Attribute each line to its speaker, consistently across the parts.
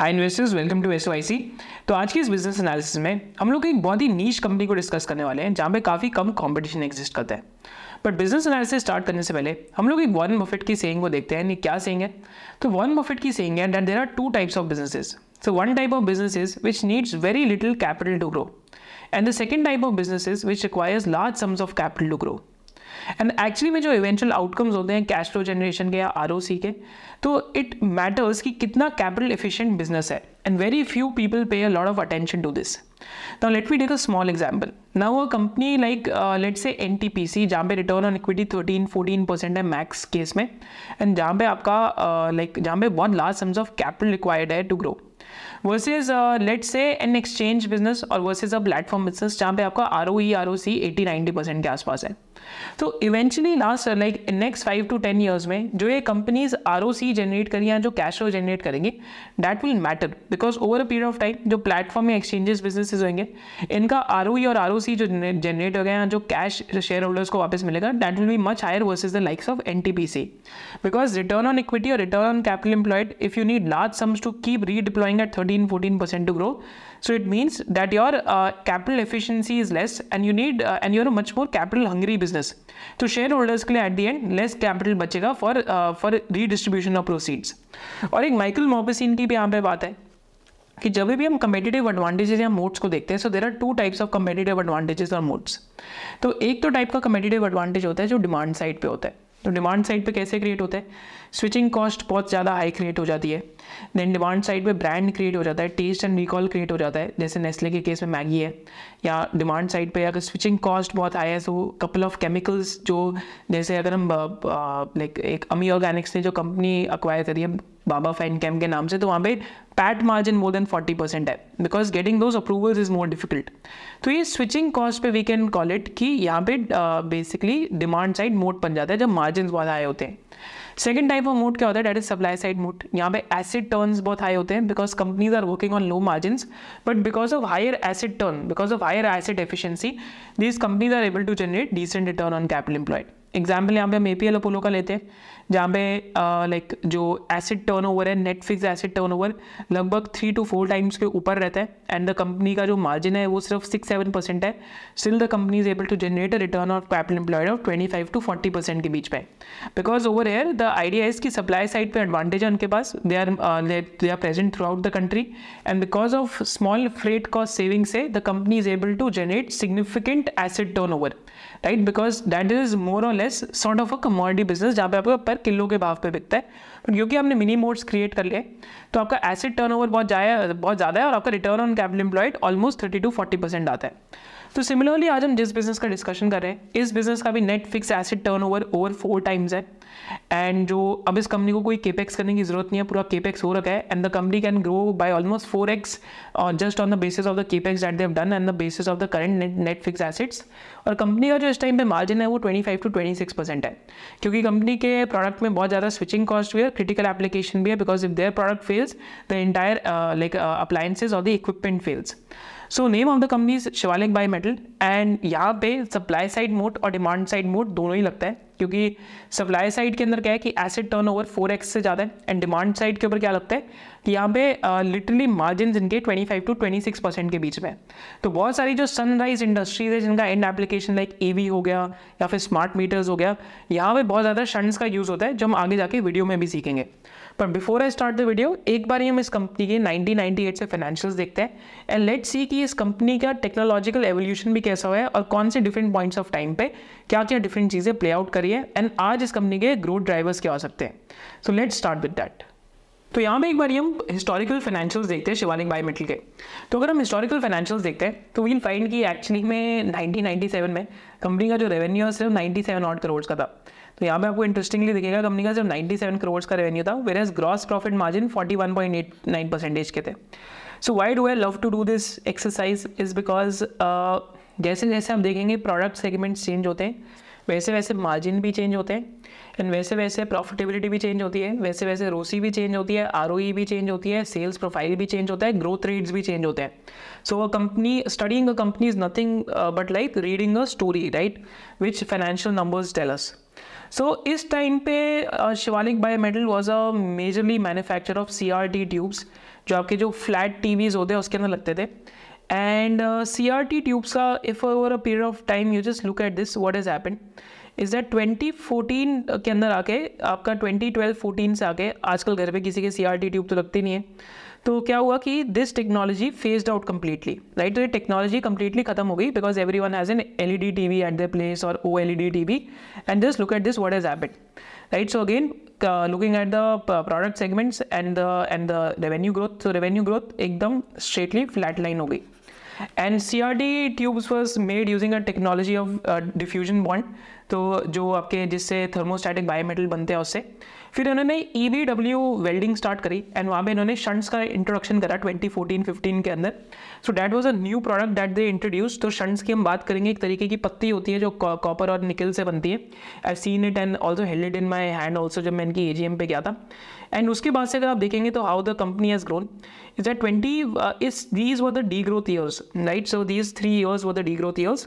Speaker 1: High investors welcome to S तो आज की इस बिज़नेस एनालिसिस में हम लोग एक बहुत ही नीच कंपनी को डिस्कस करने वाले हैं, जहाँ पे काफ़ी कम कंपटीशन एग्जिस्ट करता है। बट बिज़नेस एनालिसिस स्टार्ट करने से पहले हम लोग एक वॉरन बफेट की सेइंग को देखते हैं क्या सेइंग है? तो वॉरन बफेट की सेइंग है that there are two types of businesses so one type of businesses which needs very little capital to grow, and the second type of businesses which requires large sums of capital and actually में जो eventual outcomes होते हैं cash flow generation के या आर के तो it matters कि कितना कैपिटल एफिशिएंट बिज़नेस है। And very few people pay a lot of attention to this Now let a small a small example. Company like let say N T P C जहाँ पे return on equity 13 14 percent है max case में and जहाँ पे आपका like uh, जहाँ पे बहुत large sums of capital required है to grow versus let say an exchange business और वर्सेज अ प्लेटफॉर्म बिज़नेस जहाँ पे आपका R O E R O C eighty ninety percent के आसपास है। तो eventually last like next five to ten years में जो ये कंपनीज़ आर सी जनरेट करेंगे या जो कैश फ्लो जनरेट करेंगे that will matter because over a period of time जो प्लेटफॉर्म या एक्सचेंजेस बिजनेसेस होंगे इनका आर ओ ई और आर ओ सी जो जनरेट हो गया जो कैश शेयर होल्डर्स को वापस मिलेगा that will be much higher versus the likes of N C because return on equity और return on capital employed if you need large sums to keep redeploying at thirteen fourteen percent to grow So it means that your uh, capital efficiency is less and you need uh, and much more capital hungry business. तो share holders के लिए at the end less capital बचेगा for for redistribution of proceeds और एक Michael मोपेसिन की भी यहाँ पे बात है कि जब भी हम कम्पिटेटिव एडवांटेजेस या मोड्स को देखते हैं so there are two types of competitive advantages और मोड्स तो एक तो टाइप का कम्पिटेटिव एडवांटेज होता है जो डिमांड साइड पे होता है। तो डिमांड साइड पे कैसे क्रिएट होता है? स्विचिंग कॉस्ट बहुत ज़्यादा हाई क्रिएट हो जाती है। देन डिमांड साइड पे ब्रांड क्रिएट हो जाता है टेस्ट एंड रिकॉल क्रिएट हो जाता है। जैसे नेस्ले के केस में मैगी है, या डिमांड साइड पे अगर स्विचिंग कॉस्ट बहुत हाई है सो कपल ऑफ़ केमिकल्स जो, जैसे अगर हम लाइक एक अमी ऑर्गेनिक्स ने जो कंपनी अक्वायर करी है बाबा फ़ैन कैम के नाम से तो वहाँ पे PAT margin more than forty percent है because getting those approvals is more difficult तो ये स्विचिंग कॉस्ट पे वी कैन कॉल इट कि यहाँ पे बेसिकली डिमांड साइड मोड बन जाता है जब मार्जिन बहुत हाई होते हैं। सेकंड टाइप ऑफ़ मोड क्या होता है? That is supply side moat यहाँ पे एसिड टर्न्स बहुत हाई होते हैं because companies are working on low margin but because of higher asset turn because of higher asset efficiency these companies are able to generate decent return on capital employed example यहाँ पे हम A P L Apollo का लेते हैं। जहाँ पे like जो asset turnover है नेट फिक्स एसिड टर्नओवर लगभग थ्री टू फोर टाइम्स के ऊपर रहता है। एंड द कंपनी का जो मार्जिन है, वो सिर्फ़ सिक्स सेवन परसेंट है। Still the company is able to generate a return of capital employed of twenty five to forty percent के बीच में। Because over here the idea is की सप्लाई साइड पे एडवांटेज है उनके पास। They are they are present throughout the country and because of small freight cost saving से the company is able to generate significant asset turnover right because that is more और less sort of a commodity business जहाँ पे आपको पर kilo के भाव पे बिकता है। बट क्योंकि आपने मिनी मोड्स क्रिएट कर लिए तो आपका एसिड टर्न ओवर बहुत जाए बहुत ज़्यादा है और आपका return on capital employed almost thirty to forty percent आता है। तो सिमिलरली आज हम जिस बिज़नेस का डिस्कशन कर रहे हैं, इस बिज़नेस का भी net fixed asset turnover over four times है। एंड जो, अब इस कंपनी को कोई केपेक्स करने की ज़रूरत नहीं है, पूरा केपेक्स हो रखा है। And the company can grow by almost four X just on the basis of the capex that they've done and the basis of the current net fixed assets और कंपनी का जो इस टाइम पे margin है, वो 25 to 26 percent है। क्योंकि company के प्रोडक्ट में बहुत ज़्यादा स्विचिंग कॉस्ट भी है क्रिटिकल एप्लीकेशन भी है because if their product fails the entire like appliances और the equipment fails so name of the company is Shivalik bimetal and यहाँ पे सप्लाई साइड मोड और डिमांड साइड मोड दोनों ही लगता है, क्योंकि सप्लाई साइड के अंदर क्या है कि asset turn over four x से ज़्यादा है एंड डिमांड साइड के ऊपर क्या लगता है कि यहाँ पे लिटरली मार्जिन इनके 25 टू 26 परसेंट के बीच में तो बहुत सारी जो सनराइज इंडस्ट्रीज़ है, जिनका एंड एप्लीकेशन लाइक ए हो गया या फिर स्मार्ट मीटर्स हो गया, यहाँ पे बहुत ज़्यादा शंट्स का यूज़ होता है, जो हम आगे जाके वीडियो में भी सीखेंगे। पर before I start the video एक बार ही हम इस कंपनी के 1998 से फाइनेंशियल्स देखते हैं। एंड लेट सी कि इस कंपनी का टेक्नोलॉजिकल एवोल्यूशन भी कैसा हुआ है और कौन से डिफरेंट पॉइंट्स ऑफ़ टाइम पे क्या क्या डिफरेंट चीज़ें प्ले आउट करी है। एंड आज इस कंपनी के ग्रोथ ड्राइवर्स क्या हो सकते हैं। So let start with that तो यहाँ पे एक बार हम हिस्टोरिकल फाइनेंशियल्स देखते हैं शिवालिक बायोमेटल के। तो अगर हम हिस्टोरिकल फाइनेंशियल्स देखते हैं तो वील फाइंड कि एक्चुअली में 1997 में कंपनी का जो रेवेन्यू है, सिर्फ़ 97 ऑट करोड़ का था। तो यहाँ पे आपको इंटरेस्टिंगली दिखेगा कंपनी का सिर्फ़ 97 करोड़ का रेवेन्यू था where as gross profit margin 41.89 percentage के थे। So why do I love to do this exercise is because जैसे जैसे हम देखेंगे प्रोडक्ट सेगमेंट्स चेंज होते हैं, वैसे वैसे मार्जिन भी चेंज होते हैं एंड वैसे वैसे प्रॉफिटेबिलिटी भी चेंज होती है, वैसे वैसे रोसी भी चेंज होती है आर भी चेंज होती है सेल्स प्रोफ़ाइल भी चेंज होता है ग्रोथ रेट्स भी चेंज होते हैं। So a company studying a company is nothing but like reading a story right which financial numbers tells so so, इस टाइम पे Shivalik bimetal was a majorly manufacture of C R T tubes जो आपके जो flat T Vs होते हैं उसके अंदर लगते थे। And C R T tubes का if over a period of time you just look at this what is happen is that twenty fourteen के अंदर आके आपका ट्वेंटी ट्वेल्व फोर्टीन से आके आजकल घर पे किसी के सी आर टी ट्यूब तो लगती नहीं है। तो क्या हुआ कि this technology phased out completely right तो ये टेक्नोलॉजी कम्प्लीटली खत्म हो गई because everyone has an L E D T V at the place और O L E D T V and this look at this what is happened right so again looking at the product segments and the and the revenue growth so revenue growth एकदम straightly flat line हो गई. And C R D tubes was made using a technology of diffusion bond तो जो आपके जिससे thermostatic bimetal बनते हैं, उससे फिर इन्होंने E V W welding start करी एंड वहाँ पे इन्होंने शंट्स का इंट्रोडक्शन करा 2014-15 के अंदर। So that was a new product that they introduce तो शंट्स की हम बात करेंगे, एक तरीके की पत्ती होती है जो कॉपर और निकल से बनती है। I seen it and also held it in my hand also जब मैं इनकी एजीएम पे गया था। एंड उसके बाद से अगर आप देखेंगे तो how the company has grown is that twenty is these were the degrowth years right so these three years were the degrowth years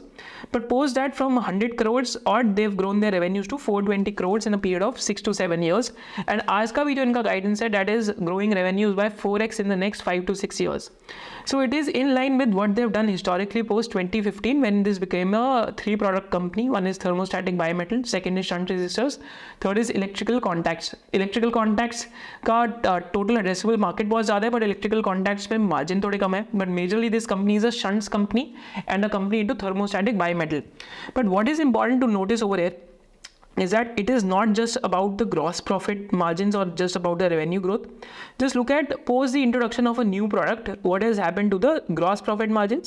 Speaker 1: but post that from hundred crores और they've grown their revenues to four twenty crores in a period of six to seven years and आज का भी जो इनका guidance है that is growing revenues by four X in the next five to six years So it is in line with what they've done historically post 2015 when this became a three product company. One is thermostatic bimetal, second is shunt resistors, third is electrical contacts. Electrical contacts का total addressable market बहुत ज़्यादा है but electrical contacts में margin थोड़े कम है। But majorly this company is a shunts company and a company in thermostatic bimetal but what is important to notice over here is that it is not just about the gross profit margin और just about the revenue growth just look at post the introduction of a new product what is happen to the gross profit margin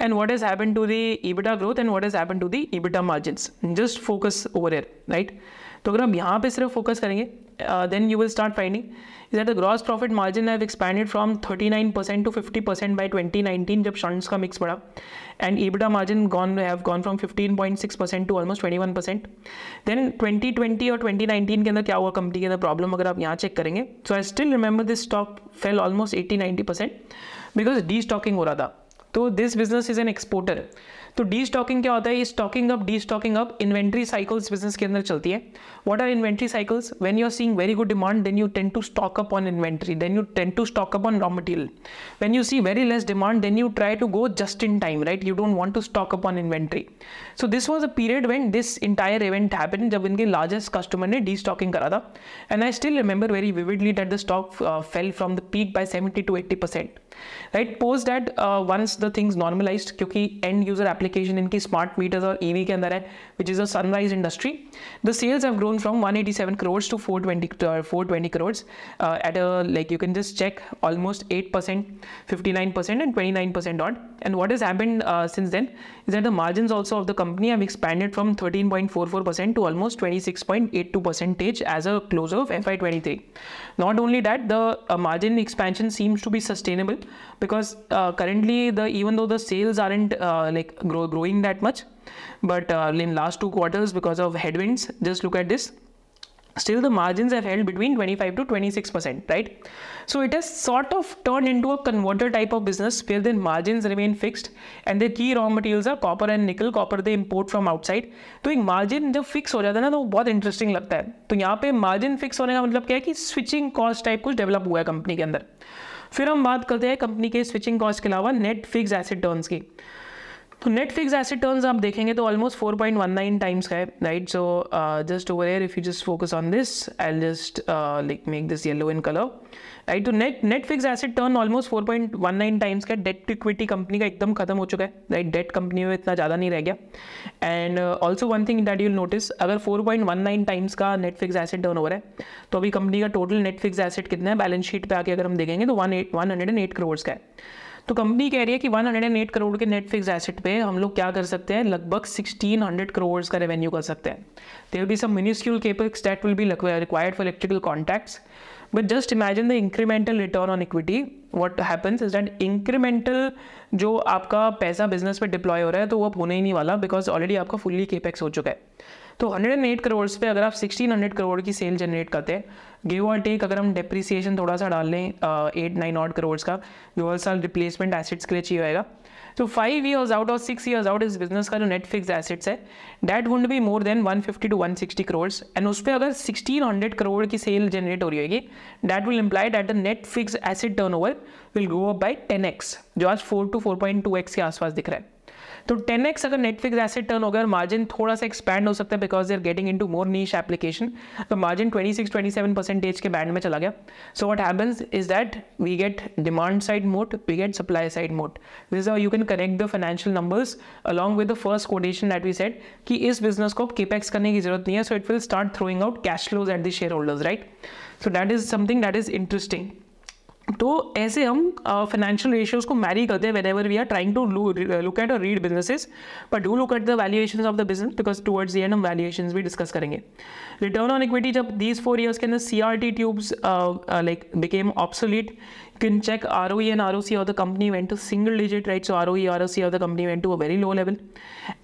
Speaker 1: and what is happen to the EBITDA growth and what is happen to the EBITDA margin just focus over here right तो अगर हम यहाँ पर सिर्फ़ focus करेंगे then you will start finding is that the gross profit margin have expanded from 39 percent to 50 percent by 2019 जब shunts का mix बढ़ा. And EBITDA margin gone have gone from 15.6 percent to almost 21 percent then 2020 और 2019 के अंदर क्या हुआ company के अंदर प्रॉब्लम अगर आप यहाँ चेक करेंगे so I still remember this stock fell almost 80 90 percent because destocking हो रहा था. तो this business is an exporter तो डी स्टॉकिंग क्या होता है? Stocking up destocking up inventory cycles business के अंदर चलती है। What are inventory cycles when you are seeing very good demand then you tend to stock up on inventory then you tend to stock up on raw material when you see very less demand then you try to go just in time right you don't want to stock up on inventory so this was a period when this entire event happen जब इनके largest customer ने destocking करा था। And I still remember very vividly that the stock fell from the peak by seventy to eighty percent right post that once the things normalize क्योंकि end user application इनकी smart meters और EV के अंदर है which is a sunrise industry the sales have grown from 187 crores to 420 uh, 420 crores uh, at a like you can just check almost 8 percent 59 percent and 29 percent odd and what has happened uh, since then is that the margins also of the company have expanded from 13.44 percent to almost 26.82 percentage as a close of FY23 not only that the uh, margin expansion seems to be sustainable because uh, currently the even though the sales aren't uh, like grow, growing that much but uh, in last two quarters because of headwinds just look at this still the margins have held between 25 to 26 percent right so it has sort of turned into a converter type of business where the margins remain fixed and the key raw materials are copper and nickel copper they import from outside तो एक margin जब fix हो जाता है ना तो बहुत interesting लगता है तो यहाँ पे मार्जिन फिक्स होने का मतलब क्या है कि स्विचिंग कॉस्ट टाइप कुछ डेवलप हुआ है कंपनी के अंदर फिर हम बात करते हैं कंपनी के स्विचिंग कॉस्ट के अलावा नेट फिक्स एसिड टर्न्स की तो नेट फिक्स एसिड टर्न्स आप देखेंगे तो ऑलमोस्ट 4.19 टाइम्स का है right so just over air if you just focus on this I just like make this yellow in colour right तो net net fixed asset turn almost 4.19 times का debt equity company का एकदम खत्म हो चुका है राइट डेट कंपनी में इतना ज़्यादा नहीं रह गया। And also one thing that you'll notice अगर 4.19 टाइम्स का net fix asset turn over है तो अभी कंपनी का टोटल नेट फिक्स एसिड कितना है? बैलेंस शीट पे आके अगर हम देखेंगे तो one eight one hundred and eight crore का है। तो कंपनी कह रही है कि 108 करोड़ के नेट फिक्स एसेट पे हम लोग क्या कर सकते हैं? लगभग 1600 करोड़ का रेवेन्यू कर सकते हैं। There be some minuscule capex that will be required for electrical contacts but just imagine the incremental return on equity what happens is that incremental जो आपका पैसा बिज़नेस पे डिप्लॉय हो रहा है तो वो अब होने ही नहीं वाला बिकॉज़ ऑलरेडी आपका फुल्ली केपेक्स हो चुका है। तो 108 करोड़ पे अगर आप 1600 करोड़ की सेल जनरेट करते हैं गिव और टेक अगर हम डेप्रिसिएशन थोड़ा सा डाल लें एट नाइन ऑट करोड़ का जो हर साल रिप्लेसमेंट एसिड्स के लिए चाहिए होएगा। तो फाइव ईयर्स आउट और सिक्स ईयर्स आउट इस बिज़नेस का जो नेट फिक्स एसेट्स है that would be more than 150 to 160 crore and उस पर अगर 1600 करोड़ की सेल जनरेट हो रही होगी that will imply that the net fixed asset turnover will go up by ten x जो आज four to four point two x के आसपास दिख रहा है। तो टेन एक्स अगर नेटफ्लिक्स एसेट टर्न होगा मार्जिन थोड़ा सा एक्सपैंड हो सकता है because they are getting into more niche application तो margin twenty six twenty seven percentage के बैंड में चला गया। So what happens is that we get demand side moat we get supply side moat this you can connect the financial numbers along with the first quotation that we set कि इस business को capex करने की ज़रूरत नहीं है so it will start throwing out cash flows at the shareholders right so that is something that is interesting तो ऐसे हम फाइनेंशियल रेशियोज को मैरी करते हैं whenever we are trying to look at और read businesses but do look at the valuation of the business because towards the end हम valuation भी discuss करेंगे. रिटर्न ऑन इक्विटी जब दीज फोर ईयर्स के अंदर C R T tubes like became obsolete can check ROE and ROC of the company went to single digit right? So ROE ROC of the company went to a very low level.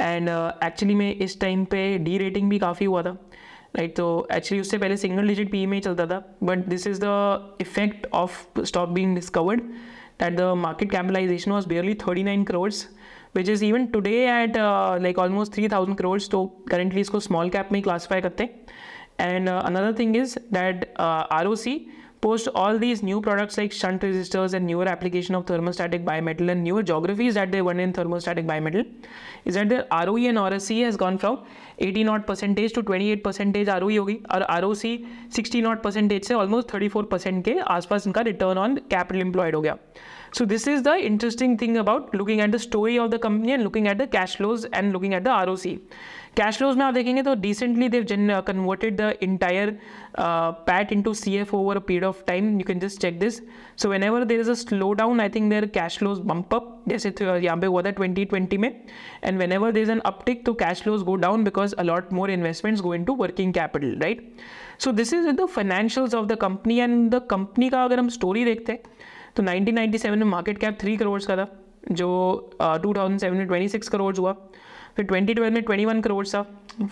Speaker 1: And uh, actually में इस time पे derating भी काफ़ी हुआ था. Right तो actually उससे पहले सिंगल डिजिट पी में ही चलता था but this is the effect of stock being discovered that the market capitalisation was barely thirty nine crores which is even today at like almost three thousand crores तो currently इसको small cap में ही classify करते हैं। And another thing is that R O C post all these new products like shunt resistors and newer application of thermostatic bimetal and newer geographies that they won in thermostatic bimetal is that the ROE and RSC has gone from 80 not percentage to 28 percentage ROE होगी और ROC 60 not percentage से almost 34 percent के आसपास इनका return on capital employed हो गया So this is the interesting thing about looking at the story of the company and looking at the cash flows and looking at the ROC. Cash flows में आप देखेंगे तो decently देव जन converted the entire PAT into C F over a period of time you can just check this so whenever there is a slow down I think there cash flows bump up जैसे यहाँ पे हुआ था twenty twenty में. And whenever there is an uptick तो cash flows go down because a lot more investments go into working capital right so this is the financials of the company and the company का अगर हम story देखते हैं तो 1997 में market cap three crore का था, जो टू थाउज़ेंड सेवन में ट्वेंटी सिक्स करोड़ हुआ. फिर 2012 में 21 करोड़ था,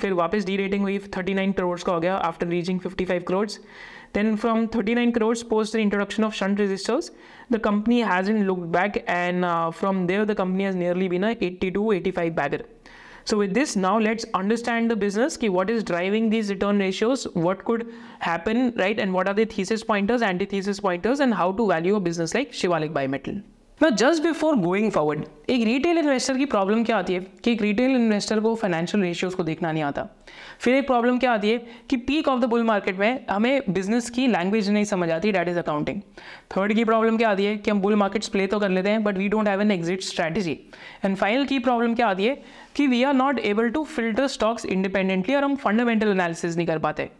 Speaker 1: फिर वापस डी रेटिंग हुई 39 करोड़ का हो गया after reaching five crore then from nine crores post the introduction of shunt registers the company has in look back and from there the company has nearly been a two eighty five bagger so with this now let's understand the business कि what is driving this return ratios what could happen right and what are the thesis pointers anti thesis pointers and how to value a business like Shivalik Bimetal ना just before going forward एक retail investor की problem क्या आती है? कि एक retail investor को financial ratios को देखना नहीं आता। फिर एक प्रॉब्लम क्या आती है? कि peak of the bull market में हमें बिज़नेस की लैंग्वेज नहीं समझ आती डैट इज़ अकाउंटिंग थर्ड की प्रॉब्लम क्या आती है? कि हम बुल मार्केट्स प्ले तो कर लेते हैं but we don't have an exit strategy and final की प्रॉब्लम क्या आती है? कि we are not able to filter stocks independently और हम फंडामेंटल एनालिसिस नहीं कर पाते।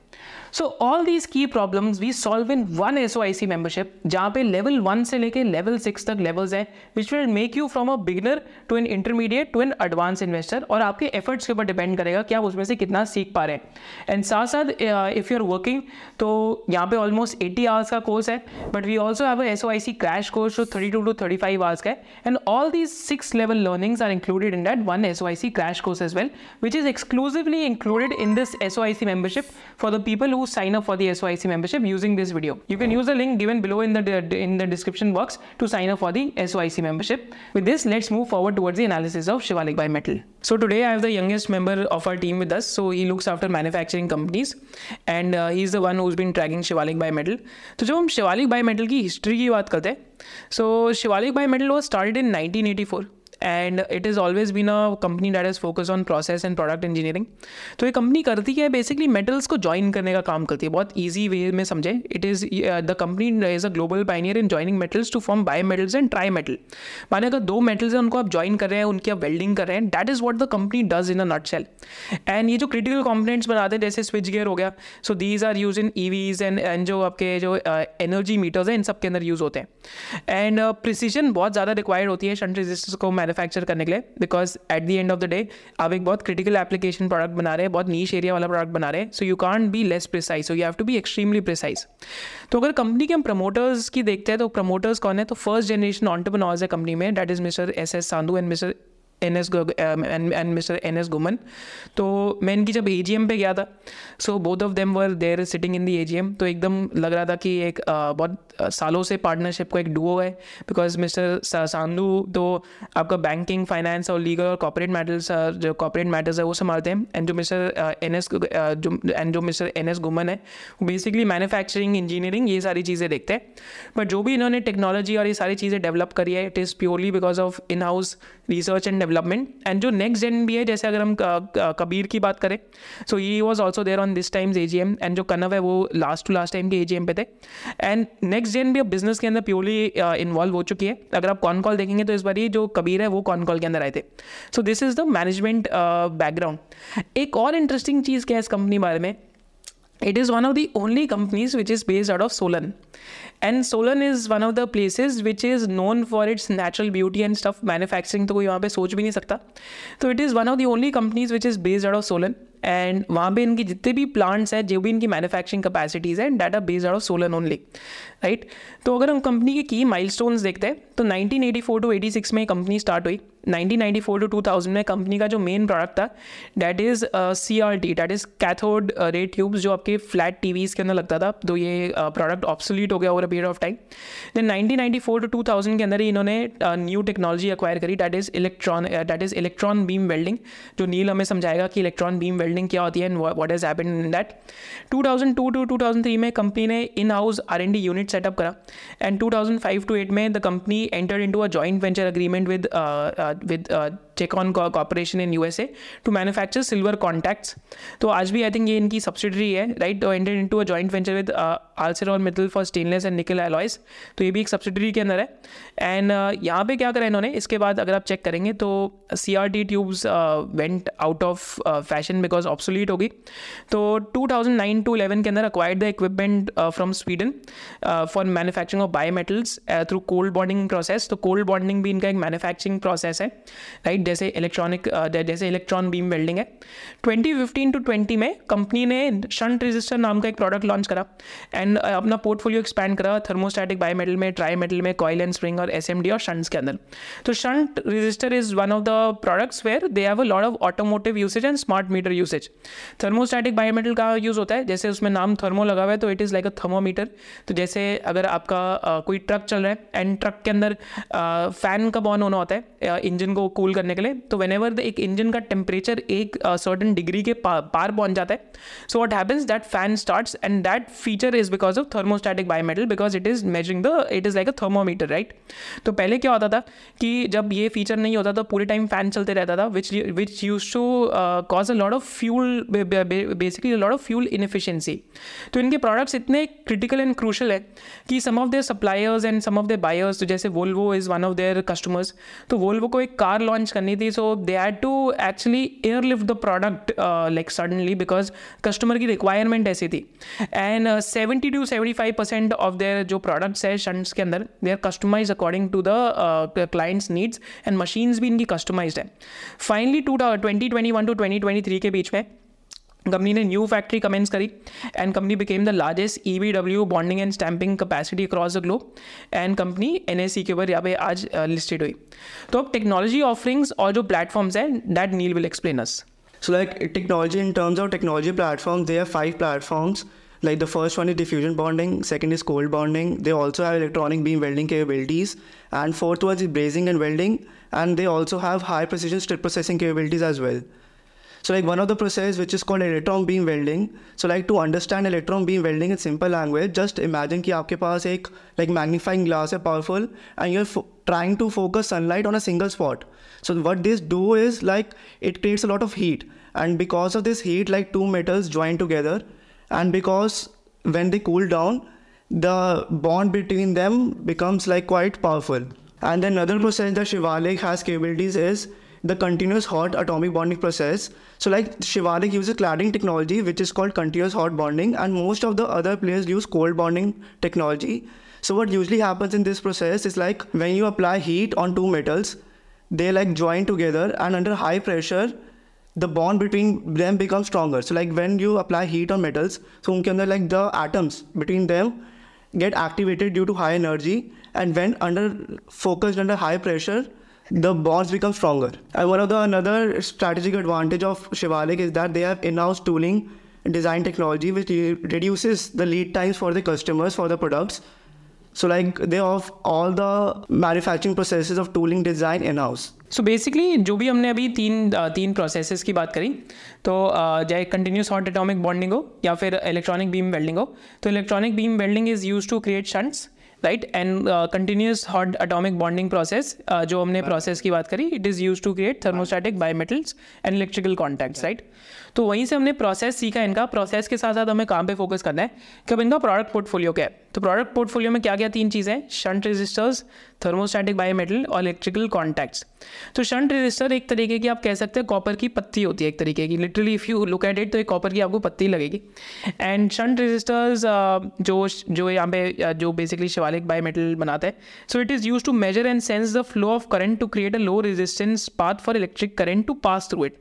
Speaker 1: सो ऑल दीज की problems we solve in one S O I C membership जहाँ पे लेवल वन से लेके लेवल सिक्स तक लेवल्स हैं which will make you from a beginner to an intermediate to an advance investor और आपके efforts के ऊपर डिपेंड करेगा कि आप उसमें से कितना सीख पा रहे हैं। एंड साथ साथ इफ़ यू आर वर्किंग तो यहाँ पे ऑलमोस्ट एटी आवर्स का कोर्स है but we also have S O I C crash course जो thirty two to thirty five hours का है। And all these six level learnings are included in that one S O I C crash course as well which is exclusively included in this S O I C membership for the people who sign up for the SOIC membership using this video. You can use the link given below in the in the description box to sign up for the SOIC membership. With this, let's move forward towards the analysis of Shivalik Bimetal. So today I have the youngest member of our team with us. So he looks after manufacturing companies and uh, he's the one who's been tracking Shivalik Bimetal. So जब हम Shivalik by metal की history की बात करते हैं so Shivalik Bimetal was started in 1984 and it is always been a company that is focus on process and product engineering तो ये कंपनी करती है बेसिकली मेटल्स को ज्वाइन करने का काम करती है। बहुत ईजी वे में समझे। It is the company is a global pioneer in joining metals to form bimetals and trimetal माने अगर दो मेटल्स हैं उनको आप ज्वाइन कर रहे हैं उनकी आप वेल्डिंग कर रहे हैं that is what the company does in a nutshell and ये जो क्रिटिकल कॉम्पोनेंट्स बनाते हैं जैसे स्विच गेयर हो गया so these are use in E Vs and and जो आपके जो एनर्जी uh, मीटर्स हैं इन सब के अंदर यूज़ होते हैं। एंड प्रिसीजन uh, बहुत ज़्यादा रिक्वायर्ड होती है शंट रजिस्टर्स को मैनुफैक्चर करने के लिए because at the end of the day आप एक बहुत क्रिटिकल एप्लीकेशन प्रोडक्ट बना रहे हैं, बहुत नीच एरिया वाला प्रोडक्ट बना रहे हैं so you can't be less precise so you have to be extremely precise तो अगर कंपनी के हम प्रमोटर्स की देखते हैं तो प्रमोटर्स कौन है? तो फ़र्स्ट जनरेशन ऑन्टरप्रनोर्स है कंपनी में that is mister S S Sandhu and mister N S and mister N S Ghuman तो मैं इनकी जब ए जी एम पे गया था so both of them were there sitting in the A G M तो एकदम लग रहा था कि एक uh, बहुत सालों से पार्टनरशिप को एक डुओ है बिकॉज़ मिस्टर सांधु तो आपका बैंकिंग फाइनेंस और लीगल और कॉपरेट मैटर्स जो कॉपरेट मैटर्स है वो संभालते हैं। एंड जो मिस्टर एन एस जो एंड जो मिस्टर एन एस गुमन है वो बेसिकली मैन्युफैक्चरिंग इंजीनियरिंग ये सारी चीज़ें देखते हैं। बट जो भी इन्होंने टेक्नोलॉजी और ये सारी चीज़ें डेवलप करी है it is purely because of in house research and development and जो नेक्स्ट जेन भी है, जैसे अगर हम कबीर की बात करें so he was also there on this times A G M and जो कनव है, वो लास्ट टू लास्ट टाइम के ए जी एम पे थे. एंड नेक्स्ट जेन भी अब बिज़नेस के अंदर प्योरली इन्वॉल्व हो चुकी है. अगर आप कॉन कॉल देखेंगे तो इस बार जो कबीर है, वो कॉन कॉल के अंदर आए थे. So this is the management background एक और इंटरेस्टिंग चीज़ क्या है इस कंपनी बारे में? It is one of the only companies which is based out of Solan. And Solan is one of the places which is known for its natural beauty and stuff. Manufacturing तो कोई वहाँ पे सोच भी नहीं सकता तो it is one of the only companies which is based out of Solan and वहाँ पे इनकी जितने भी प्लांट्स हैं जो भी इनकी मैन्युफैक्चरिंग कैपेसिटीज़ हैं that based out of Solan only right तो अगर हम कंपनी के की माइलस्टोन्स देखते हैं तो 1984 टू 86 में कंपनी स्टार्ट हुई। 1994 टू 2000 में कंपनी का जो मेन प्रोडक्ट था that is C R T that is cathode ray tubes जो आपके फ्लैट टी के अंदर लगता था तो ये प्रोडक्ट uh, ऑप्सोलीट हो गया over a period of time then 1994 to 2000 के अंदर ही इन्होंने न्यू टेक्नोलॉजी एक्वायर करी that is electron that is electron beam welding जो नील हमें समझाएगा कि इलेक्ट्रॉन बीम वेल्डिंग क्या होती है and what is happen in that 2002 to 2003 में कंपनी ने in house R and D unit setup करा एंड 2005 टू एट में the company enter in to a joint venture agreement with with Checon Corporation in USA to manufacture silver contacts तो आज भी I think ये इनकी subsidiary है right enter in to a joint venture with ulcer और मिटल for stainless and nickel alloys तो ये भी एक सब्सिडरी के अंदर है। एंड uh, यहाँ पे क्या करा इन्होंने? इसके बाद अगर आप चेक करेंगे तो C R T tubes went out of fashion because obsolete होगी। तो 2009 टू 11 के अंदर acquired the equipment from Sweden for manufacturing of bimetals through cold bonding process तो कोल्ड बॉन्डिंग भी इनका एक मैन्युफैक्चरिंग प्रोसेस है राइट जैसे इलेक्ट्रॉनिक जैसे इलेक्ट्रॉन बीम वेल्डिंग है। 2015 टू 20 में कंपनी ने शंट रजिस्टर नाम का एक प्रोडक्ट लॉन्च करा एंड अपना पोर्टफोलियो एक्सपैंड करा थर्मोस्टैटिक बायोमेटल में ट्राई मेटल में कॉयल एंड स्प्रिंग और एसएमडी और शंट्स के अंदर। तो shunt resistor is one of the products where they have a lot of automotive usage and smart meter usage thermostatic bimetal का use होता है जैसे उसमें नाम थर्मो लगा हुआ है तो it is like a thermometer तो जैसे अगर आपका uh, कोई ट्रक चल रहा है एंड ट्रक के अंदर फ़ैन का ऑन होना होता है इंजन को कूल करने लिए तो वेन एवर एक इंजन का टेम्परेचर एक सर्टन डिग्री के पार पहुँच जाता है। So what happens that fan start and that feature is because of thermostatic bimetal because it is measuring the it is like a thermometer right तो पहले क्या होता था कि जब ये फीचर नहीं होता था, पूरे टाइम फ़ैन चलते रहता था which which use to cause a lot of fuel basically lot of fuel inefficiency तो इनके प्रोडक्ट्स इतने क्रिटिकल एंड क्रूशल है कि some of their suppliers and some of their buyers तो जैसे Volvo is one of their customers तो Volvo को एक कार लॉन्च करनी थी so they had to actually airlift the product like suddenly because customer की रिक्वायरमेंट ऐसी थी। And seventy to seventy five percent of their जो प्रोडक्ट्स है शंट्स के अंदर they are customize according to the clients needs and machines भी इनकी customise है। Finally to twenty twenty one to twenty twenty three के बीच में कंपनी ने न्यू फैक्ट्री कमेंस करी and company became the largest E B W bonding and stamping capacity across the globe and company N S C के ऊपर यहाँ पे आज लिस्टेड हुई। तो अब टेक्नोलॉजी ऑफरिंग्स और जो प्लेटफॉर्म्स हैं that Neel will explain us
Speaker 2: so like technology in terms of technology platform they are five platforms like the first one is diffusion bonding second is cold bonding they also have electronic beam welding capabilities and fourth one is brazing and welding and they also have high precision strip processing capabilities as well. So like one of the process which is called electron beam welding. So like to understand electron beam welding in simple language, just imagine कि आपके पास एक like magnifying glass है powerful and you're trying to focus sunlight on a single spot. So what this do is like it creates a lot of heat and because of this heat like two metals join together and because when they cool down the bond between them becomes like quite powerful. And another process that Shivalik has capabilities is the continuous hot atomic bonding process. So like Shivalik uses cladding technology, which is called continuous hot bonding, and most of the other players use cold bonding technology. So what usually happens in this process is like when you apply heat on two metals, they like join together and under high pressure, the bond between them becomes stronger. So like when you apply heat on metals, so unke like the atoms between them get activated due to high energy and when under focused under high pressure, the bonds become stronger. And one of the another strategic advantage of Shivalik is that they have in-house tooling design technology which reduces the lead times for the customers for the products so like they have all the manufacturing processes of tooling design in-house
Speaker 1: so so basically जो भी हमने अभी तीन तीन processes की बात करी तो चाहे कंटिन्यूस हॉट एटॉमिक बॉन्डिंग हो या फिर इलेक्ट्रॉनिक बीम वेल्डिंग हो तो electronic beam welding is use to create shunts right and continuous hot atomic bonding process जो हमने प्रोसेस की बात करी it is use to create thermostatic bimetals and electrical contacts right तो वहीं से हमने प्रोसेस सीखा इनका। प्रोसेस के साथ साथ हमें काम पे फोकस करना है कि अब इनका प्रोडक्ट पोर्टफोलियो क्या है। तो प्रोडक्ट पोर्टफोलियो में क्या क्या तीन चीज़ें शंट रजिस्टर्स थर्मोस्टैटिक बायोमेटल और इलेक्ट्रिकल कॉन्टैक्ट्स तो शंट रजिस्टर एक तरीके की आप कह सकते हैं कॉपर की पत्ती होती है एक तरीके की। Literally if you look at it तो एक कॉपर की आपको पत्ती लगेगी। एंड शंट रजिस्टर्स जो जो यहाँ पे जो बेसिकली शिवालिक बायोमेटल बनाते हैं। So it is use to measure and sense the flow of current to create a low resistance path for electric current to pass through it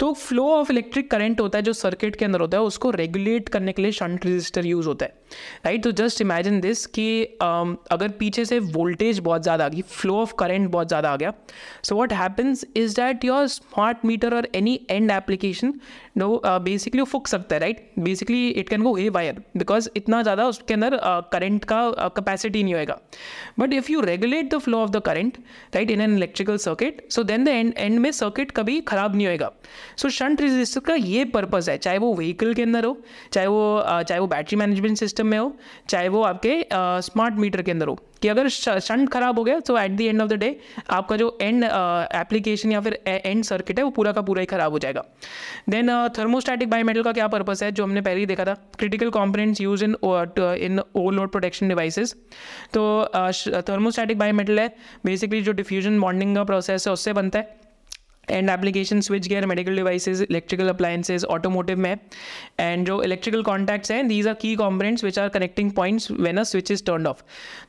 Speaker 1: तो फ्लो ऑफ़ इलेक्ट्रिक करंट होता है जो circuit के अंदर होता है उसको रेगुलेट करने के लिए शंट रजिस्टर यूज़ होता है। राइट तो जस्ट इमेजिन दिस कि um, अगर पीछे से वोल्टेज बहुत ज़्यादा आ गई फ्लो ऑफ़ करंट बहुत ज़्यादा आ गया so what happens is that your smart meter और any end application no basically वो फूक सकता है right basically it can go haywire because इतना ज़्यादा उसके अंदर करंट uh, का कैपेसिटी uh, नहीं होएगा। But if you regulate the flow of the current right in an electrical circuit so then the end end में सर्किट कभी ख़राब नहीं होएगा। सो शंट रजिस्टर का ये पर्पज़ है, चाहे वो व्हीकल के अंदर हो, चाहे वो चाहे वो बैटरी मैनेजमेंट सिस्टम में हो, चाहे वो आपके स्मार्ट मीटर के अंदर हो, कि अगर शंट खराब हो गया तो at the end of the day आपका जो एंड एप्लीकेशन या फिर एंड सर्किट है, वो पूरा का पूरा ही खराब हो जाएगा। देन थर्मोस्टैटिक बायोमेटल का क्या पर्पस है, जो हमने पहले ही देखा था? Critical components use in in overload protection devices तो थर्मोस्टैटिक बायोमेटल है बेसिकली जो डिफ्यूजन बॉन्डिंग का प्रोसेस है, उससे बनता है। And application switchgear medical devices electrical appliances automotive में। एंड जो इलेक्ट्रिकल कॉन्टैक्ट्स हैं these are key components which are connecting points when a switch is turn off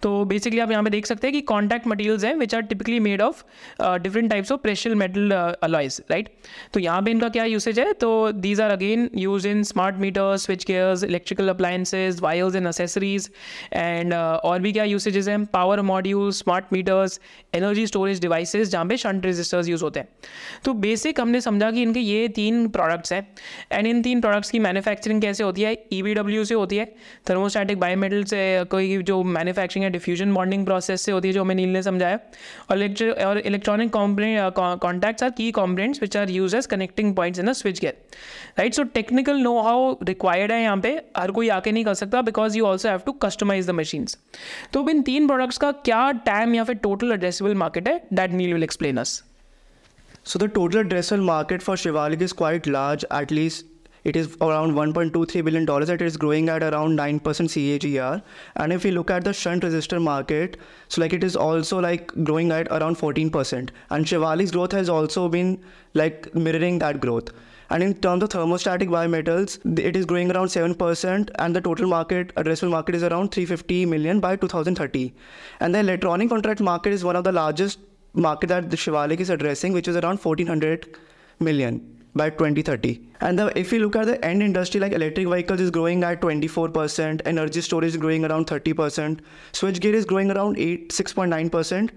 Speaker 1: तो बेसिकली आप यहाँ पे देख सकते हैं कि कॉन्टैक्ट मटीरियल्स हैं which are typically made of different types of precious metal alloys right तो यहाँ पे इनका क्या यूसेज है? तो these are again use in smart meters switchgears electrical appliances wires and accessories and और भी क्या यूसेजेस हैं? Power module smart meters energy storage devices जहाँ पे शंट रजिस्टर्स यूज़ होते हैं। तो बेसिक हमने समझा कि इनके ये तीन प्रोडक्ट्स हैं। एंड इन तीन प्रोडक्ट्स की मैन्युफैक्चरिंग कैसे होती है? ई से होती है। थर्मोस्टैटिक बायोमेटल से, कोई जो मैन्युफैक्चरिंग है डिफ्यूजन बॉन्डिंग प्रोसेस से होती है, जो हमें नील ने समझाया। और electronic contacts are key components which are use as connecting points in a switch gate right so technical know how required है यहाँ पे। हर कोई आके नहीं कर सकता because you also have to customize the machines तो इन तीन प्रोडक्ट्स का क्या टाइम या फिर टोटल एड्रेसेबल मार्केट है? That Neel will explain us
Speaker 2: So the total addressable market for Shivalik is quite large. At least it is around 1.23 billion dollars. It is growing at around 9% CAGR. And if we look at the shunt resistor market, so like it is also like growing at around 14%. And Shivalik's growth has also been like mirroring that growth. And in terms of thermostatic biometals, it is growing around 7%, and the total market, addressable market, is around 350 million by 2030. And the electronic contract market is one of the largest market that the Shivalik is addressing, which is around 1400 million by 2030. And the, if you look at the end industry, like electric vehicles is growing at 24%, energy storage is growing around 30%, switchgear is growing around 8, 6.9%,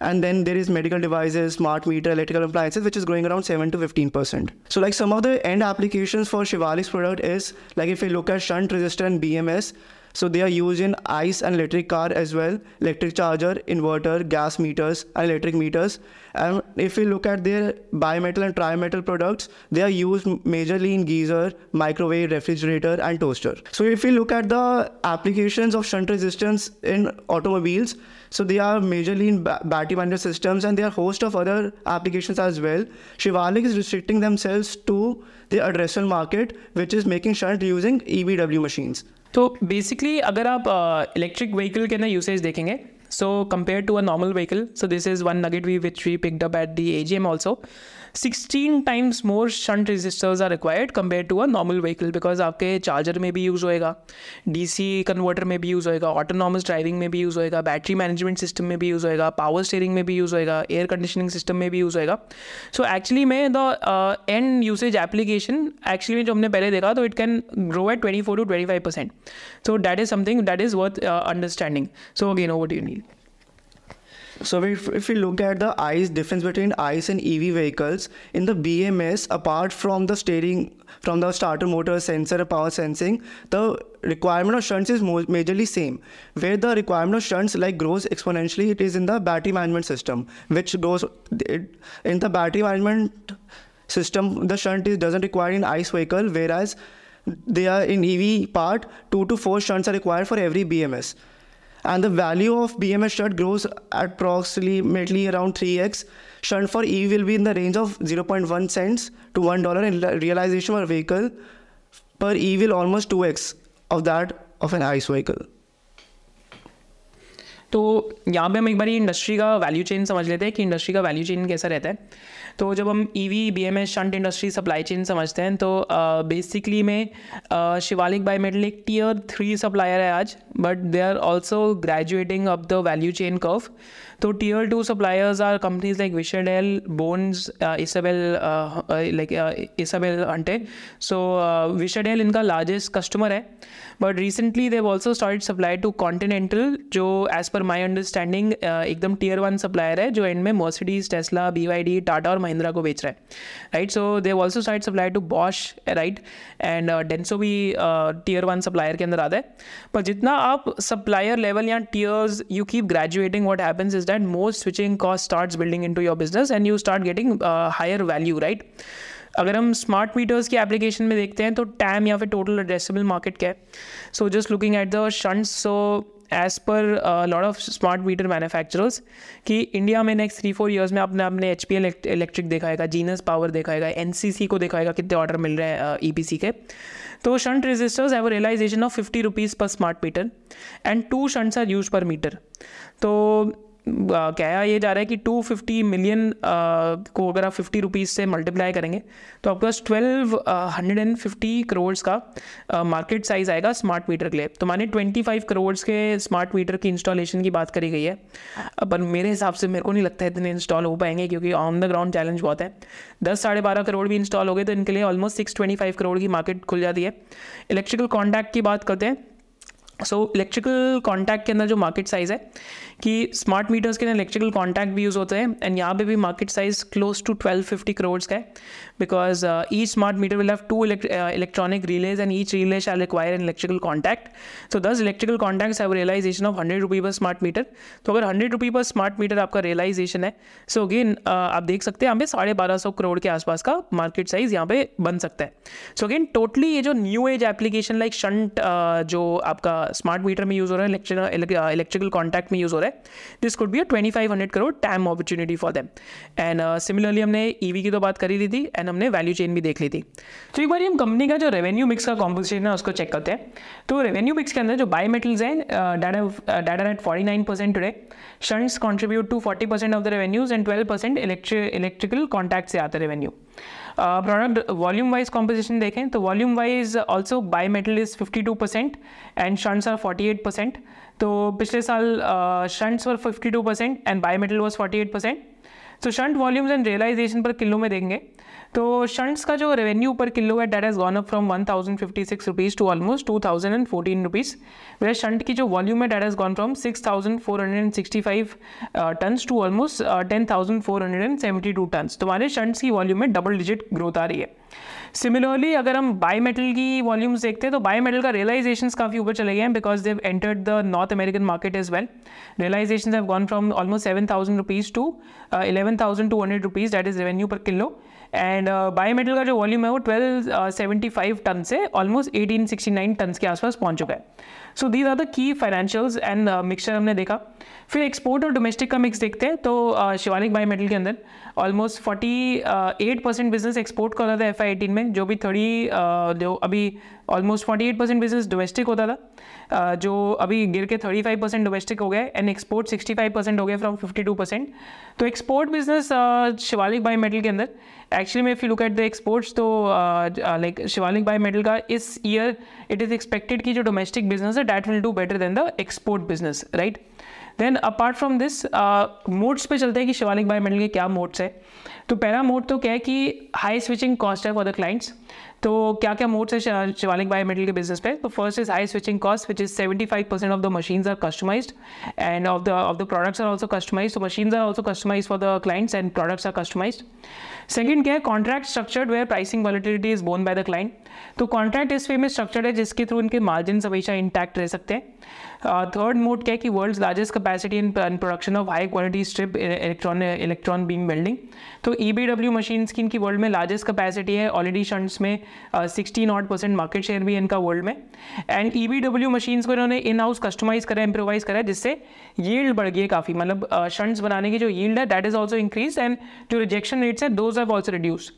Speaker 2: and then there is medical devices, smart meter, electrical appliances, which is growing around 7 to 15%. So like some of the end applications for Shivalik's product is, like if you look at shunt resistor and BMS, so they are used in ICE and electric car as well, electric charger, inverter, gas meters, and electric meters. And if we look at their bimetal and trimetal products, they are used majorly in geyser, microwave, refrigerator, and toaster. So if we look at the applications of shunt resistance in automobiles, so they are majorly in ba- battery management systems and there are host of other applications as well. Shivalik is restricting themselves to the addressable market, which is making shunt using EBW machines.
Speaker 1: तो basically अगर आप electric uh, vehicle के ना usage देखेंगे so compare to a normal vehicle so this is one nugget we which we picked up at the A G 16 times more shunt resistors are required compare to a normal vehicle because आपके charger में भी use होएगा DC converter में भी use होएगा autonomous driving में भी use होएगा बैटरी मैनेजमेंट सिस्टम में भी यूज़ होएगा पावर स्टेयरिंग में भी यूज़ होएगा एयर कंडीशनिंग सिस्टम में भी यूज़ होएगा। सो एक्चुअली में the end usage application actually जो हमने पहले देखा तो it can grow at twenty four to twenty five percent so that is something that is worth understanding so again over you need
Speaker 2: So if, if we look at the ICE difference between ICE and EV vehicles in the BMS, apart from the steering, from the starter motor sensor power sensing, the requirement of shunts is majorly same. Where the requirement of shunts like grows exponentially, it is in the battery management system, which goes in the battery management system. The shunt is, doesn't require in ICE vehicle, whereas they are in EV part, two to four shunts are required for every BMS and the value of BMS shunt grows approximately around 3x. Shunt for EV will be in the range of 0.1 cents to $1 in realization per vehicle. Per EV will almost 2x of that of an ICE vehicle.
Speaker 1: तो यहाँ पे हम एक बार industry का value chain समझ लेते हैं कि इंडस्ट्री का वैल्यू चेन कैसा रहता है तो जब हम E V B M S shunt industry supply chain समझते हैं तो बेसिकली में शिवालिक बायोमेटल एक टीयर थ्री सप्लायर है आज but they are also graduating up the value chain curve तो tier two suppliers are companies like Vishay Dale Bourns Isabellenhutte like Isabellenhutte so Vishay Dale इनका largest customer है but recently they also start supply to Continental जो as per my understanding एकदम tier one supplier है, जो end में Mercedes Tesla B Y D Tata और महिंद्रा को बेच रहा है। Right so they also start supply to Bosch right and Denso भी टीयर वन सप्लायर के अंदर आता है। पर जितना आप सप्लायर लेवल या tiers you keep graduating what happens is that most switching cost start building into your business and you start getting higher value right अगर हम स्मार्ट मीटर्स की एप्लीकेशन में देखते हैं तो टैम या फिर टोटल एड्रेसेबल मार्केट क्या है? So just looking at the shunts so as per lot of smart meter manufacturers कि इंडिया में नेक्स्ट थ्री फोर ईयर्स में आपने अपने एच पी इलेक्ट्रिक दिखाएगा जीनस पावर दिखाएगा एन सी सी को दिखाएगा, कितने ऑर्डर मिल रहे हैं ई पी सी के। तो shunt resistors have realization of fifty rupees per smart meter and two shunts are use per meter तो कहया ये जा रहा है कि 250 मिलियन को अगर आप फिफ्टी रुपीज़ से मल्टीप्लाई करेंगे तो आपके पास twelve hundred and fifty crore का मार्केट साइज़ आएगा स्मार्ट मीटर के लिए। तो माने 25 करोड़ के स्मार्ट मीटर की इंस्टॉलेशन की बात करी गई है। पर मेरे हिसाब से मेरे को नहीं लगता है इतने इंस्टॉल हो पाएँगे, क्योंकि ऑन द ग्राउंड चैलेंज बहुत है। दस साढ़े बारह करोड़ भी इंस्टॉल हो गए तो इनके लिए almost six twenty five crore की मार्केट खुल जाती है। इलेक्ट्रिकल कॉन्टैक्ट की बात करते हैं। सो इलेक्ट्रिकल कॉन्टैक्ट के अंदर जो मार्केट साइज़ है कि स्मार्ट मीटर्स के लिए इलेक्ट्रिकल कॉन्टैक्ट भी यूज़ होते हैं एंड यहाँ पे भी market size close to twelve fifty crores का है because each smart meter will have two electronic relays and each relay shall require an electrical contact so these electrical contacts have realization of hundred rupee per smart meter तो अगर hundred rupee per smart meter आपका realisation है so so again uh, आप देख सकते हैं यहाँ पे साढ़े बारह सौ करोड़ के आसपास का मार्केट साइज़ यहाँ पे बन सकता है। सो अगेन टोटली ये जो new age application like shunt जो आपका स्मार्ट मीटर में यूज़ हो रहा है इलेक्ट्रिकल कॉन्टैक्ट में यूज़ हो रहा है this could be a twenty five hundred crore time opportunity for them and similarly हमने ई e की तो बात करी ली थी एंड हमने वैल्यू चेन भी देख ली थी। तो एक बार हम कंपनी का जो रेवेन्यू मिक्स का कॉम्पोजिशन है उसको चेक करते हैं। तो रेवेन्यू मिक्स के अंदर जो बायो मेटल्स हैं data at forty nine percent today shunts contribute to forty percent of the revenues and twelve percent electrical contact से आता है revenue product volume wise composition देखें तो volume wise also bi metal is fifty two percent and shunts are forty eight percent तो पिछले साल shunts were fifty two percent and bi metal was forty eight percent तो shunt volumes and realisation per kilo में देंगे। तो shunts का जो revenue per kilo है that has gone up from one thousand fifty six rupees to almost two thousand and fourteen rupees way shunt की जो volume है that has gone from six thousand four hundred and sixty five tons to almost ten thousand four hundred and seventy two tons तो हमारे shunts की volume में double digit growth आ रही है। सिमिलरली अगर हम बाई मेटल की वॉल्यूम्स देखते हैं तो बाई मेटल का रियलाइजेशन काफ़ी ऊपर चले गए हैं because they entered the North American market as well realisation have gone from almost seven thousand rupees to eleven thousand two hundred rupees that is revenue per kilo and bi metal का जो volume है वो twelve seventy five ton से almost eighteen sixty nine ton के आसपास पहुँच चुका है। So these are the key financials and mixture हमने देखा। फिर एक्सपोर्ट और डोमेस्टिक का मिक्स देखते हैं तो शिवालिक बाई मेटल के अंदर almost forty eight percent business export का होता था एफ़ आई एटीन में, जो भी थर्टी जो अभी almost forty eight percent business domestic होता था जो अभी गिर के थर्टी फाइव परसेंट डोमेस्टिक हो गया and export sixty five percent हो गया फ्रॉम फिफ्टी टू परसेंट तो export business Shivalik bi metal के अंदर। एक्चुअली में if you look at the exports तो लाइक शिवालिक बायो मेटल का इस ईयर इट इज़ एक्सपेक्टेड कि जो डोमेस्टिक बिज़नेस है that will do better than the export business right then apart from this moats पे चलते हैं कि शिवालिक बायो मेटल के क्या मोड्स है। तो पहला मोड तो क्या है कि हाई स्विचिंग कॉस्ट है फॉर द क्लाइंट्स तो क्या क्या मोड्स है शिवालिक बाय बायोमेटल के बिज़नेस पे? तो first is high switching cost which is seventy five percent of the machines are customised and of the of the products are also customise तो machines are also customise for the clients and products are customised second क्या है? Contract structured where pricing volatility is borne by the client तो contract इस way में structured है जिसके through इनके margin हमेशा इंटैक्ट रह सकते हैं। थर्ड मोड क्या है कि world largest capacity in production of high quality strip electron electron beam welding तो ई बी डब्ल्यू मशीन की इनकी वर्ल्ड में लार्जेस्ट कैपेसिटी है। ऑलरेडी शंट्स में sixty not percent market share भी इनका वर्ल्ड में। And E B W machine को इन्होंने इन हाउस कस्टमाइज करा इम्प्रोवाइज करा जिससे यील्ड बढ़ गई है काफ़ी। मतलब शंट्स बनाने की जो यील्ड है that is also increase and जो रिजेक्शन रेट्स है दोज हैव ऑल्सो रिड्यूस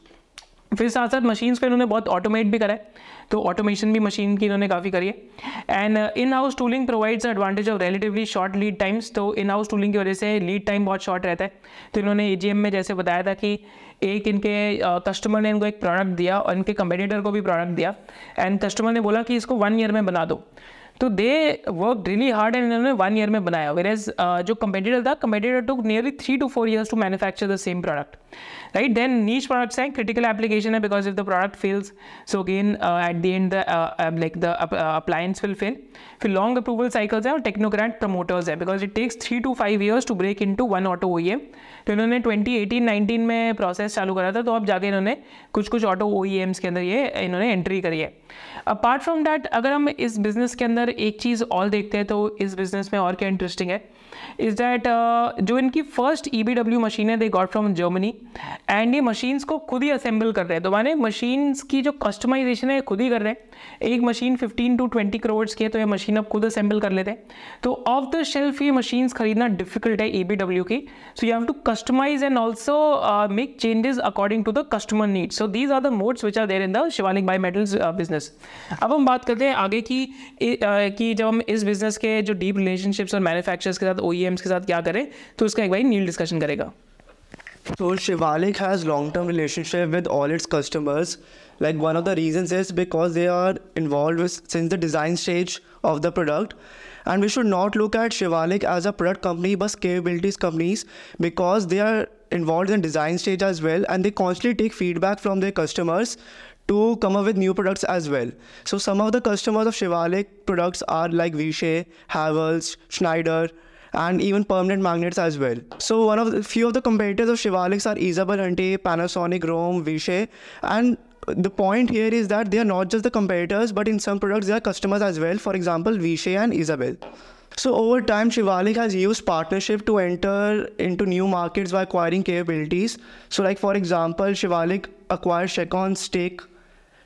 Speaker 1: फिर साथ साथ मशीन्स पे इन्होंने बहुत ऑटोमेट भी करा है तो ऑटोमेशन भी मशीन की इन्होंने काफ़ी करी है। And in house tooling provides advantage of relatively short lead times तो इन हाउस टूलिंग की वजह से लीड टाइम बहुत शॉर्ट रहता है। तो इन्होंने ए में जैसे बताया था कि एक इनके कस्टमर uh, ने इनको एक प्रोडक्ट दिया और इनके कंपेटिटर को भी प्रोडक्ट दिया। एंड कस्टमर ने बोला कि इसको वन ईयर में बना दो। तो they work really hard and इन्होंने वन ईयर में बनाया। वेर एज uh, जो कंपेटिटर था competitor to nearly three to four years to manufacture the same product right then niche products हैं critical application है because if the product fails so again uh, at the end the uh, uh, like the uh, appliance will fail फिर long approval cycles हैं technocrat promoters है because it takes three to five years to break into one auto OEM तो इन्होंने 2018-19 में process चालू करा था तो अब जाके इन्होंने कुछ कुछ ऑटो ओ के अंदर ये इन्होंने एंट्री करी है अपार्ट फ्रॉम डैट अगर हम इस बिज़नेस के अंदर एक चीज़ और देखते हैं तो इस बिज़नेस में और क्या इंटरेस्टिंग है इज़ दैट uh, जो इनकी first E B W machine है they got from Germany and ये मशीन्स को खुद ही असेंबल कर रहे हैं। तो माने मशीन्स की जो कस्टमाइजेशन है खुद ही कर रहे हैं। एक मशीन 15 टू 20 करोड़ की है तो ये मशीन अब खुद असेंबल कर लेते हैं। तो ऑफ़ द शेल्फ ये मशीन्स खरीदना डिफ़िकल्ट है ए बी डब्ल्यू की। So you have to customise and also make changes according to the customer need so these are the moats which are there in the Shivalik bi metals business अब हम बात करते हैं आगे की uh, कि जब हम इस बिज़नेस के जो डीप रिलेशनशिप्स और मैन्युफैक्चर्स के साथ ओ e के साथ क्या करें तो उसका एक भाई नील डिस्कशन करेगा।
Speaker 2: So Shivalik has long-term relationship with all its customers. Like one of the reasons is because they are involved with since the design stage of the product. And we should not look at Shivalik as a product company but capabilities companies because they are involved in design stage as well and they constantly take feedback from their customers to come up with new products as well. So some of the customers of Shivalik products are like Vishay, Havells, Schneider, and even permanent magnets as well. So one of the few of the competitors of Shivalix are Isabel Hunte, Panasonic, Rome, Vishay, and the point here is that they are not just the competitors, but in some products they are customers as well. For example, Vishay and Isabel. So over time, Shivalik has used partnership to enter into new markets by acquiring capabilities. So like for example, Shivalik acquired Shekon's stake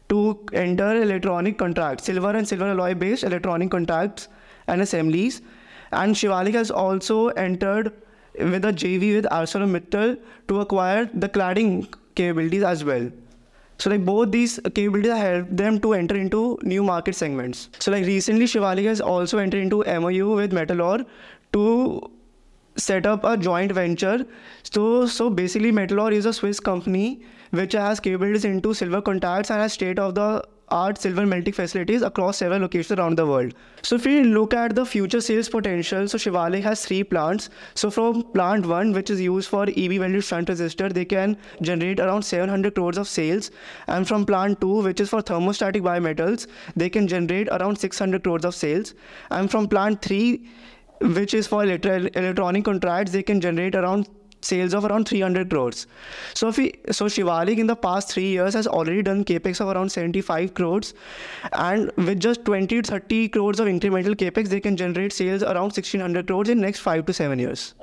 Speaker 2: to enter electronic contracts, silver and silver alloy based electronic contracts and assemblies and Shivalik has also entered with a JV with ArcelorMittal to acquire the cladding capabilities as well. So like both these capabilities help them to enter into new market segments. So like recently Shivalik has also entered into MOU with Metalor to set up a joint venture. So so basically Metalor is a Swiss company which has capabilities into silver contacts and has state of the art silver melting facilities across several locations around the world. So if we look at the future sales potential, so Shivalik has three plants. So from plant one, which is used for EV value shunt resistor, they can generate around 700 crores of sales. And from plant two, which is for thermostatic biometals, they can generate around 600 crores of sales. And from plant three, which is for electronic contracts, they can generate around sales of around 300 crores. So if we, so Shivalik in the past three years has already done capex of around 75 crores, and with just 20 30 crores of incremental capex, they can generate sales around 1600 crores in next five to seven years.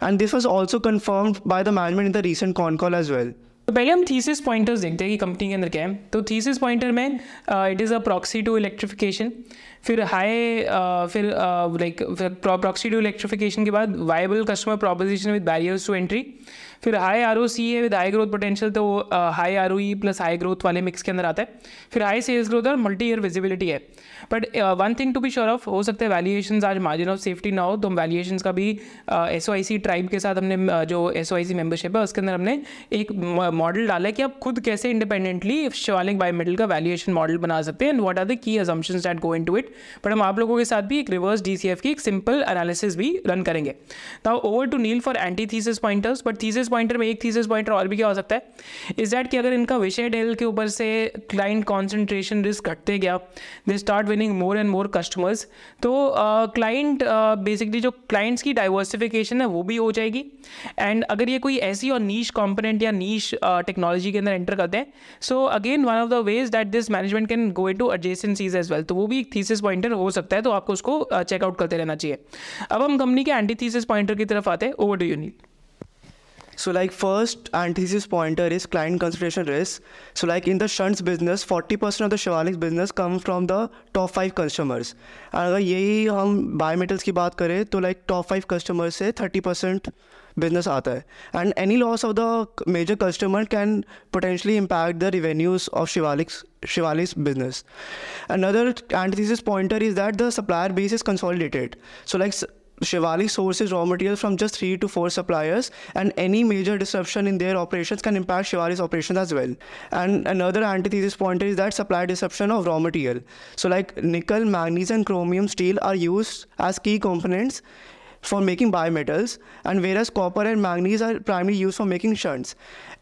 Speaker 2: And this was also confirmed by the management in the recent con call as well.
Speaker 1: तो पहले हम thesis pointers देखते हैं कि company के अंदर क्या है तो थीसिस पॉइंटर में it is a proxy to electrification फिर हाई फिर लाइक प्रॉक्सी टू इलेक्ट्रिफिकेशन के बाद viable customer proposition with barriers to entry फिर हाई आर ओ सी है विद हाई ग्रोथ पोटेंशियल तो high R O E plus high growth वाले mix के अंदर आता है। फिर हाई सेल्स ग्रोथ और मल्टी ईयर विजिबिलिटी है। But one thing to be sure of हो सकता है वैल्यूएशन आज मार्जिन ऑफ़ सेफ्टी ना हो तो हम वैल्यूएशन का भी S O I C tribe के साथ हमने जो S O I C membership है, उसके अंदर हमने एक मॉडल डाला है कि आप खुद कैसे इंडिपेंडेंटली शिवालिक बायोमेटल का वैल्यूएशन मॉडल बना सकते हैं and what are the key assumption that go into it but हम आप लोगों के साथ भी एक रिवर्स डीसीएफ की एक सिंपल एनालिसिस भी रन करेंगे। Now over to Neel for anti thesis pointers but thesis pointer में एक थीसिस पॉइंटर और भी क्या हो सकता है? इज़ दैट कि अगर इनका विषय डेल के ऊपर से क्लाइंट कॉन्सेंट्रेशन रिस्क घटते गया they start winning more and more customers तो क्लाइंट बेसिकली जो क्लाइंट्स की डाइवर्सिफिकेशन है वो भी हो जाएगी। एंड अगर ये कोई ऐसी और नीच कॉम्पोनेंट या नीच टेक्नोलॉजी के अंदर एंटर करते हैं so again one of the ways that this management can go into adjacencies as well तो वो भी एक थीसिस पॉइंटर हो सकता है तो आपको उसको चेकआउट करते रहना चाहिए। अब हम कंपनी के एंटी पॉइंटर की तरफ़ आते हैं। Over do unit
Speaker 2: so like first antithesis pointer is client concentration risk so like in the shunts business forty percent of the Shivalik's business come from the top five customers अगर यही हम बायोमेटल्स की बात करें तो लाइक टॉप फाइव कस्टमर्स से thirty percent business आता है and any loss of the major customer can potentially impact the revenues of Shivalik's Shivali's business. Another antithesis pointer is that the supplier base is consolidated. So like Shivali sources raw materials from just three to four suppliers, and any major disruption in their operations can impact Shivali's operations as well. And another antithesis point is that supply disruption of raw material. So, like nickel, manganese, and chromium steel are used as key components for making biometals, and whereas copper and manganese are primarily used for making shunts.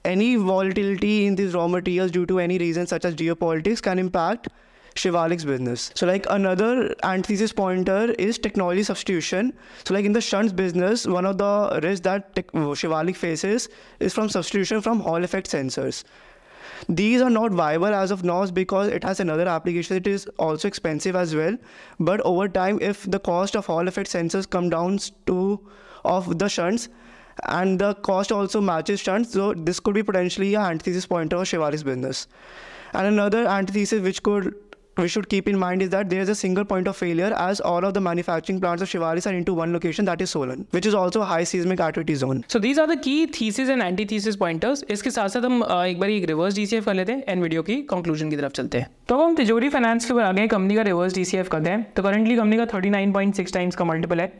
Speaker 2: Any volatility in these raw materials due to any reason such as geopolitics can impact Shivalik's business. So like another antithesis pointer is technology substitution. So like in the shunts business, one of the risks that Shivalik faces is from substitution from Hall effect sensors. These are not viable as of now because it has another application. It is also expensive as well. But over time, if the cost of Hall effect sensors come down to of the shunts, and the cost also matches shunts, so this could be potentially a antithesis pointer of Shivalik's business. And another antithesis which could we should keep in mind is that there is a single point of failure as all of the manufacturing plants of Shivalis are into one location that is Solan, which is also a high seismic activity zone.
Speaker 1: So these are the key thesis and antithesis pointers. इसके साथ साथ हम एक बार एक reverse DCF कर लेते हैं and video की कंक्लूजन की तरफ चलते हैं तो अब हम तिजोरी फाइनेंस के ऊपर आ गए कंपनी का रिवर्स डीसीएफ करते हैं तो करंटली कंपनी का 39.6 टाइम्स का मल्टीपल है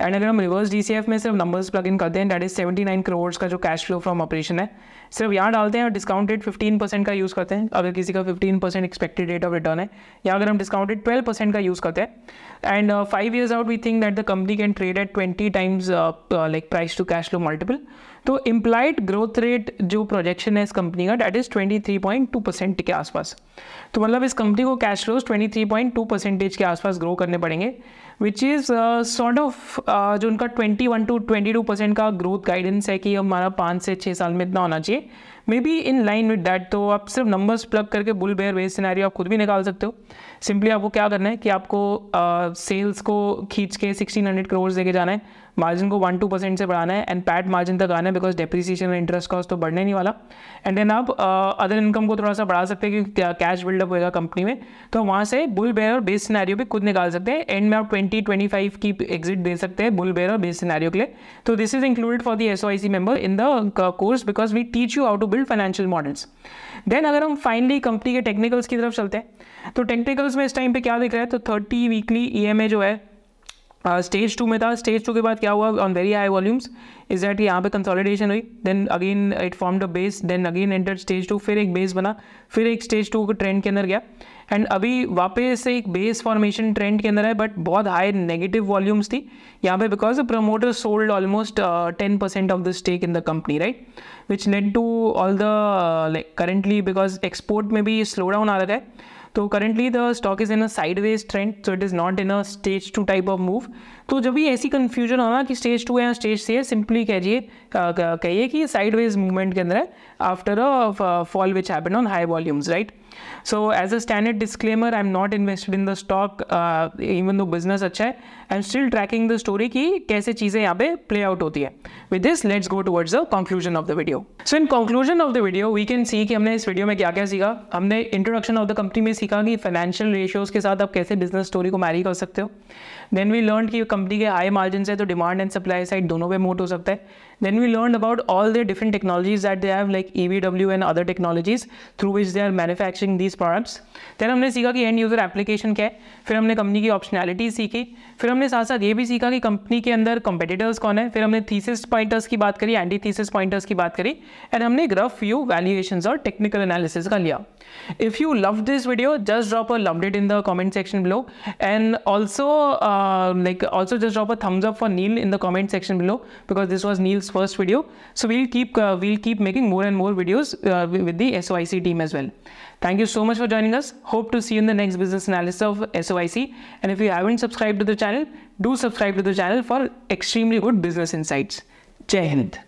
Speaker 1: एंड अगर हम रिवर्स डीसीएफ में सिर्फ़ नंबर्स प्लग इन करते हैं दैट इज़ 79 करोड़ का जो कैश फ्लो फ्रॉम ऑपरेशन है, सिर्फ़ यहाँ डालते हैं और डिस्काउंटेड 15 परसेंट का यूज़ करते हैं, अगर किसी का 15 percent expected rate of return है, या अगर हम डिस्काउंटेड 12 परसेंट का यूज़ करते हैं and five years out we think that the company can trade at twenty times like price to cash flow multiple तो इम्प्लाइड ग्रोथ रेट जो projection है इस कंपनी का that is twenty three point two percent के आसपास. तो मतलब इस कंपनी को cash flows twenty three point two percentage के आसपास ग्रो करने पड़ेंगे. विच इज़ सॉर्ट ऑफ़ जो उनका twenty one to twenty two percent का ग्रोथ गाइडेंस है कि हमारा पाँच से छः साल में इतना होना चाहिए। Maybe in line with that तो आप सिर्फ़ नंबर्स प्लग करके बुल बेयर बेस सिनेरियो आप खुद भी निकाल सकते हो। सिंपली आपको क्या करना है कि आपको सेल्स uh, को खींच के सिक्सटीन हंड्रेड करोड़ देके जाना है। मार्जिन को वन टू परसेंट से बढ़ाना है एंड पैट मार्जिन तक आना है बिकॉज़ डेप्रिसिएशन और इंटरेस्ट कॉस्ट तो बढ़ने नहीं वाला। एंड देन आप अदर uh, इनकम को थोड़ा सा बढ़ा सकते हैं कि कैश बिल्डअप होएगा कंपनी में। तो वहाँ से बुल बेयर और बेस भी खुद निकाल सकते हैं। एंड में आप ट्वेंटी ट्वेंटी फाइव की एग्जिट दे सकते हैं बुल बेयर बेस सिनेरियो के लिए। तो this is included for the S I C member in the course because we teach you how to build financial models then अगर हम फाइनली कंपनी के टेक्निकल्स की तरफ़ चलते हैं तो टेक्निकल्स में इस टाइम पे क्या दिख रहा है? तो thirty weekly E M A जो है स्टेज uh, टू में था। स्टेज टू के बाद क्या हुआ? On very high volumes is that यहाँ पे कंसोलिडेशन हुई? Then again it form the base then again enter stage two फिर एक बेस बना फिर एक स्टेज टू के ट्रेंड के अंदर गया। एंड अभी वापस एक बेस फॉर्मेशन ट्रेंड के अंदर है बट बहुत हाई नेगेटिव वॉल्यूम्स थी। यहाँ पे because the promoter sold almost ten percent of the stake in the company right which led to all the currently because export में भी स्लो डाउन आ रहा है तो currently the stock is in a sideways trend so it is not in a stage two type of move तो जब भी ऐसी कन्फ्यूज़न हो कि स्टेज टू है या स्टेज थ्री है सिंपली कहिए कहिए कि साइडवेज मूवमेंट के अंदर है after fall which happen on high volumes right so as a standard disclaimer I am not invested in the stock even though business अच्छा है I am still tracking the story कि कैसे चीज़ें यहाँ पे प्ले आउट होती है। With this let's go towards the conclusion of the video so in conclusion of the video we can see कि हमने इस वीडियो में क्या क्या सीखा। हमने इंट्रोडक्शन ऑफ़ द कंपनी में सीखा कि फाइनेंशियल रेशियोज के साथ आप कैसे बिज़नेस स्टोरी को मैरी कर सकते हो। देन वी लर्न की कंपनी के हाई मार्जिन है तो डिमांड एंड सप्लाई साइड दोनों पे मोट हो सकता है। Then we learned about all the different technologies that they have like EVW and other technologies through which they are manufacturing these products then हमने सीखा कि एंड यूज़र एप्लीकेशन क्या है फिर हमने कंपनी की ऑप्शनैलिटी सीखी फिर हमने साथ साथ ये भी सीखा कि कंपनी के अंदर कंपेटिटर्स कौन है फिर हमने थीसिस पॉइंटर्स की बात करी एंटी थीसिस पॉइंटर्स की बात करी एंड हमने एक रफ व्यू वैल्यूएशन और टेक्निकल एनालिसिस का लिया if you love this video just drop a loved it in the comment section below and also uh, like also just drop a thumbs up for neil in the comment section below because this was neil's first video. So we'll keep uh, we'll keep making more and more videos uh, with the soic team as well. Thank you so much for joining us. Hope to see you in the next business analysis of soic and if you haven't subscribed to the channel do subscribe to the channel for extremely good business insights. Jai hind